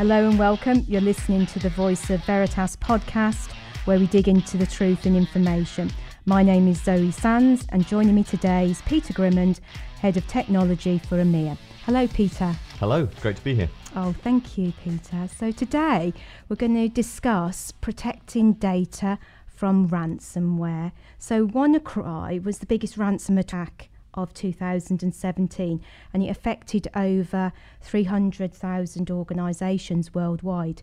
Hello and welcome. You're listening to the Voice of Veritas podcast, where we dig into the truth and information. My name is Zoe Sands, and joining me today is Peter Grimmond, Head of Technology for EMEA. Hello, Peter. Hello, great to be here. Oh, thank you, Peter. So, today we're going to discuss protecting data from ransomware. So, WannaCry was the biggest ransom attack of 2017 and it affected over 300,000 organisations worldwide.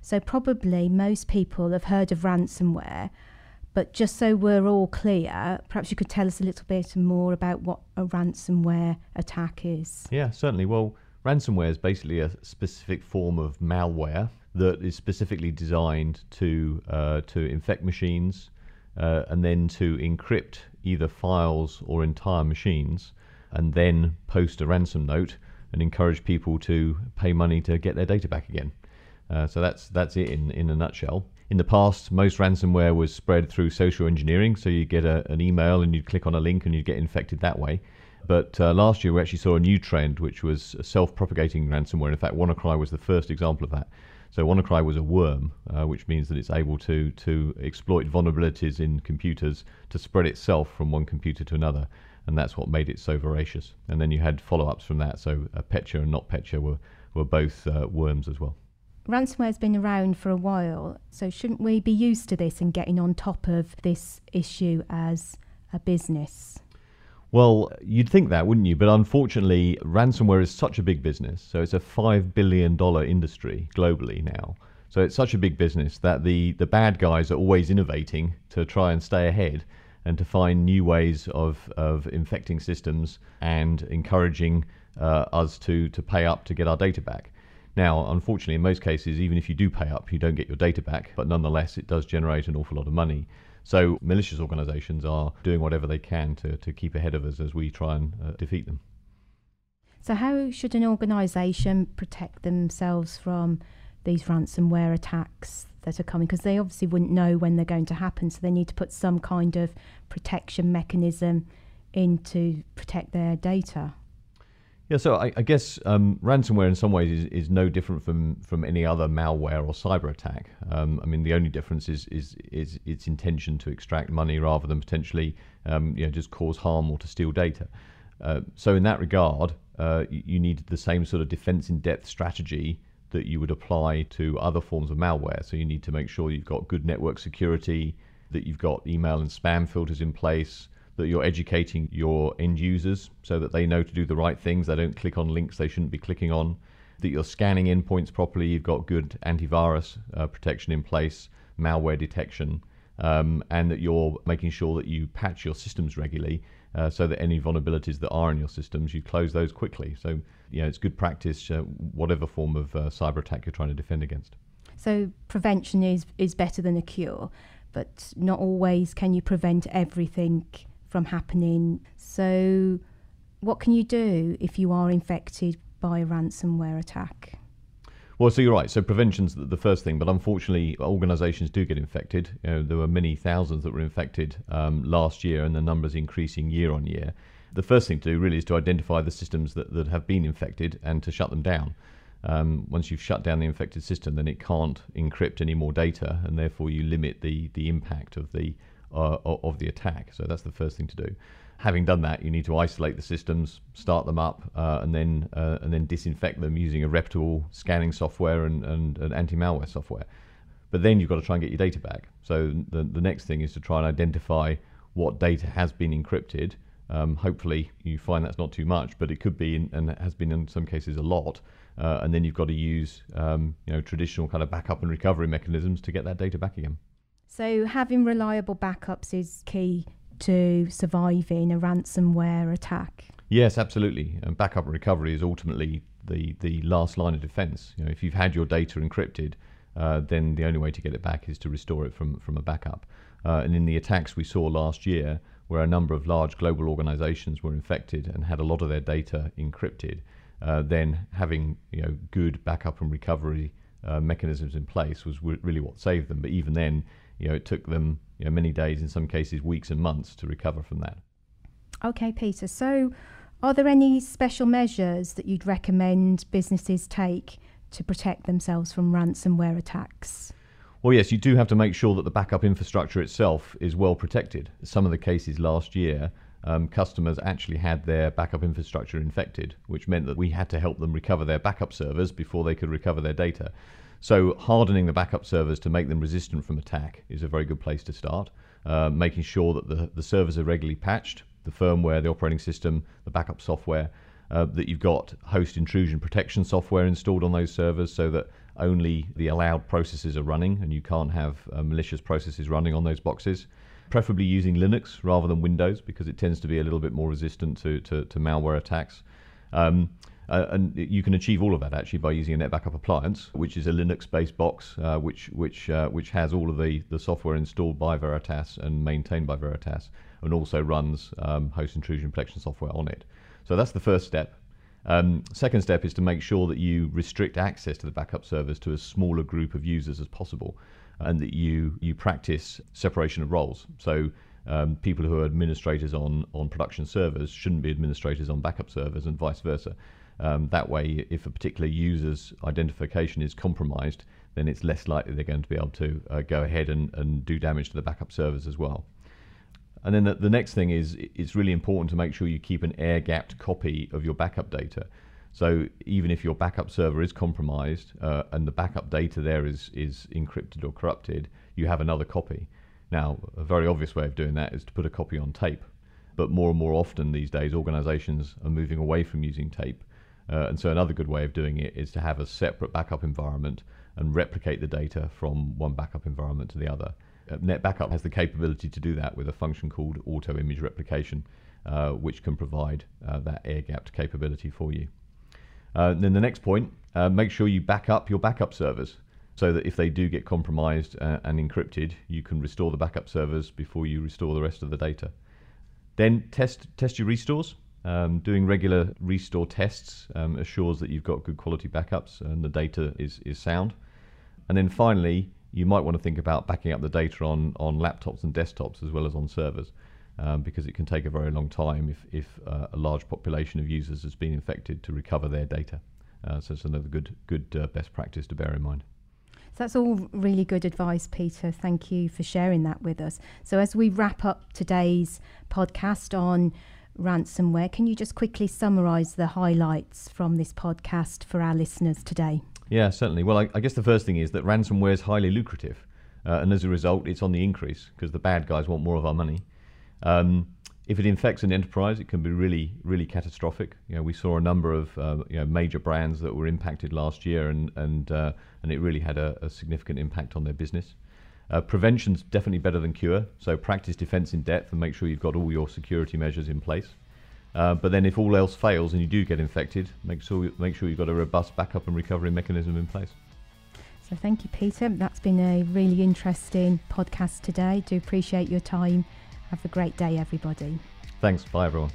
So, probably most people have heard of ransomware, but just so we're all clear, perhaps you could tell us a little bit more about what a ransomware attack is. Yeah, certainly. Well, ransomware is basically a specific form of malware that is specifically designed to uh, to infect machines uh, and then to encrypt either files or entire machines, and then post a ransom note and encourage people to pay money to get their data back again. Uh, so that's that's it in in a nutshell. In the past, most ransomware was spread through social engineering. So you get a, an email and you'd click on a link and you'd get infected that way. But uh, last year, we actually saw a new trend, which was self propagating ransomware. In fact, WannaCry was the first example of that. So WannaCry was a worm, uh, which means that it's able to, to exploit vulnerabilities in computers to spread itself from one computer to another. And that's what made it so voracious. And then you had follow ups from that. So uh, Petya and NotPetya were, were both uh, worms as well ransomware's been around for a while, so shouldn't we be used to this and getting on top of this issue as a business? Well, you'd think that, wouldn't you? But unfortunately, ransomware is such a big business. So it's a $5 billion industry globally now. So it's such a big business that the, the bad guys are always innovating to try and stay ahead and to find new ways of, of infecting systems and encouraging uh, us to, to pay up to get our data back. Now, unfortunately, in most cases, even if you do pay up, you don't get your data back, but nonetheless, it does generate an awful lot of money. So, malicious organizations are doing whatever they can to, to keep ahead of us as we try and uh, defeat them. So, how should an organization protect themselves from these ransomware attacks that are coming? Because they obviously wouldn't know when they're going to happen, so they need to put some kind of protection mechanism in to protect their data. Yeah, so I, I guess um, ransomware in some ways is, is no different from, from any other malware or cyber attack. Um, I mean, the only difference is, is is its intention to extract money rather than potentially um, you know, just cause harm or to steal data. Uh, so in that regard, uh, you, you need the same sort of defense in depth strategy that you would apply to other forms of malware. So you need to make sure you've got good network security, that you've got email and spam filters in place, that you're educating your end users so that they know to do the right things. They don't click on links they shouldn't be clicking on. That you're scanning endpoints properly. You've got good antivirus uh, protection in place, malware detection, um, and that you're making sure that you patch your systems regularly uh, so that any vulnerabilities that are in your systems, you close those quickly. So, you know, it's good practice, uh, whatever form of uh, cyber attack you're trying to defend against. So, prevention is, is better than a cure, but not always can you prevent everything from happening. So, what can you do if you are infected by a ransomware attack? Well, so you're right. So prevention's the first thing, but unfortunately, organisations do get infected. You know, there were many thousands that were infected um, last year, and the numbers increasing year on year. The first thing to do really is to identify the systems that, that have been infected and to shut them down. Um, once you've shut down the infected system, then it can't encrypt any more data, and therefore you limit the the impact of the uh, of the attack. So that's the first thing to do. Having done that, you need to isolate the systems, start them up, uh, and then uh, and then disinfect them using a reputable scanning software and, and, and anti-malware software. But then you've got to try and get your data back. So the the next thing is to try and identify what data has been encrypted. Um, hopefully, you find that's not too much, but it could be, in, and has been in some cases a lot. Uh, and then you've got to use, um, you know, traditional kind of backup and recovery mechanisms to get that data back again. So, having reliable backups is key to surviving a ransomware attack. Yes, absolutely. And backup recovery is ultimately the, the last line of defense. You know, if you've had your data encrypted, uh, then the only way to get it back is to restore it from, from a backup. Uh, and in the attacks we saw last year, where a number of large global organizations were infected and had a lot of their data encrypted, uh, then having you know good backup and recovery uh, mechanisms in place was w- really what saved them. But even then, you know, it took them you know, many days, in some cases weeks and months, to recover from that. Okay, Peter. So, are there any special measures that you'd recommend businesses take to protect themselves from ransomware attacks? Well, yes, you do have to make sure that the backup infrastructure itself is well protected. Some of the cases last year, um, customers actually had their backup infrastructure infected, which meant that we had to help them recover their backup servers before they could recover their data. So, hardening the backup servers to make them resistant from attack is a very good place to start. Uh, making sure that the, the servers are regularly patched, the firmware, the operating system, the backup software, uh, that you've got host intrusion protection software installed on those servers so that only the allowed processes are running and you can't have uh, malicious processes running on those boxes. Preferably using Linux rather than Windows because it tends to be a little bit more resistant to, to, to malware attacks. Um, uh, and you can achieve all of that actually by using a NetBackup appliance, which is a Linux-based box, uh, which which uh, which has all of the, the software installed by Veritas and maintained by Veritas, and also runs um, host intrusion protection software on it. So that's the first step. Um, second step is to make sure that you restrict access to the backup servers to as small a group of users as possible, and that you you practice separation of roles. So um, people who are administrators on on production servers shouldn't be administrators on backup servers, and vice versa. Um, that way, if a particular user's identification is compromised, then it's less likely they're going to be able to uh, go ahead and, and do damage to the backup servers as well. And then the, the next thing is it's really important to make sure you keep an air gapped copy of your backup data. So even if your backup server is compromised uh, and the backup data there is, is encrypted or corrupted, you have another copy. Now, a very obvious way of doing that is to put a copy on tape. But more and more often these days, organizations are moving away from using tape. Uh, and so another good way of doing it is to have a separate backup environment and replicate the data from one backup environment to the other. Uh, NetBackup has the capability to do that with a function called auto image replication, uh, which can provide uh, that air gapped capability for you. Uh, then the next point, uh, make sure you back up your backup servers so that if they do get compromised and encrypted, you can restore the backup servers before you restore the rest of the data. Then test test your restores. Um, doing regular restore tests um, assures that you've got good quality backups and the data is, is sound. And then finally, you might want to think about backing up the data on, on laptops and desktops as well as on servers. Um, because it can take a very long time if, if uh, a large population of users has been infected to recover their data. Uh, so it's another good, good uh, best practice to bear in mind. So that's all really good advice, Peter. Thank you for sharing that with us. So, as we wrap up today's podcast on ransomware, can you just quickly summarise the highlights from this podcast for our listeners today? Yeah, certainly. Well, I, I guess the first thing is that ransomware is highly lucrative, uh, and as a result, it's on the increase because the bad guys want more of our money. Um, if it infects an enterprise, it can be really, really catastrophic. You know, we saw a number of uh, you know major brands that were impacted last year, and and uh, and it really had a, a, significant impact on their business. Uh, prevention's definitely better than cure, so practice defense in depth and make sure you've got all your security measures in place. Uh, but then, if all else fails and you do get infected, make sure make sure you've got a robust backup and recovery mechanism in place. So, thank you, Peter. That's been a really interesting podcast today. Do appreciate your time. Have a great day, everybody. Thanks. Bye, everyone.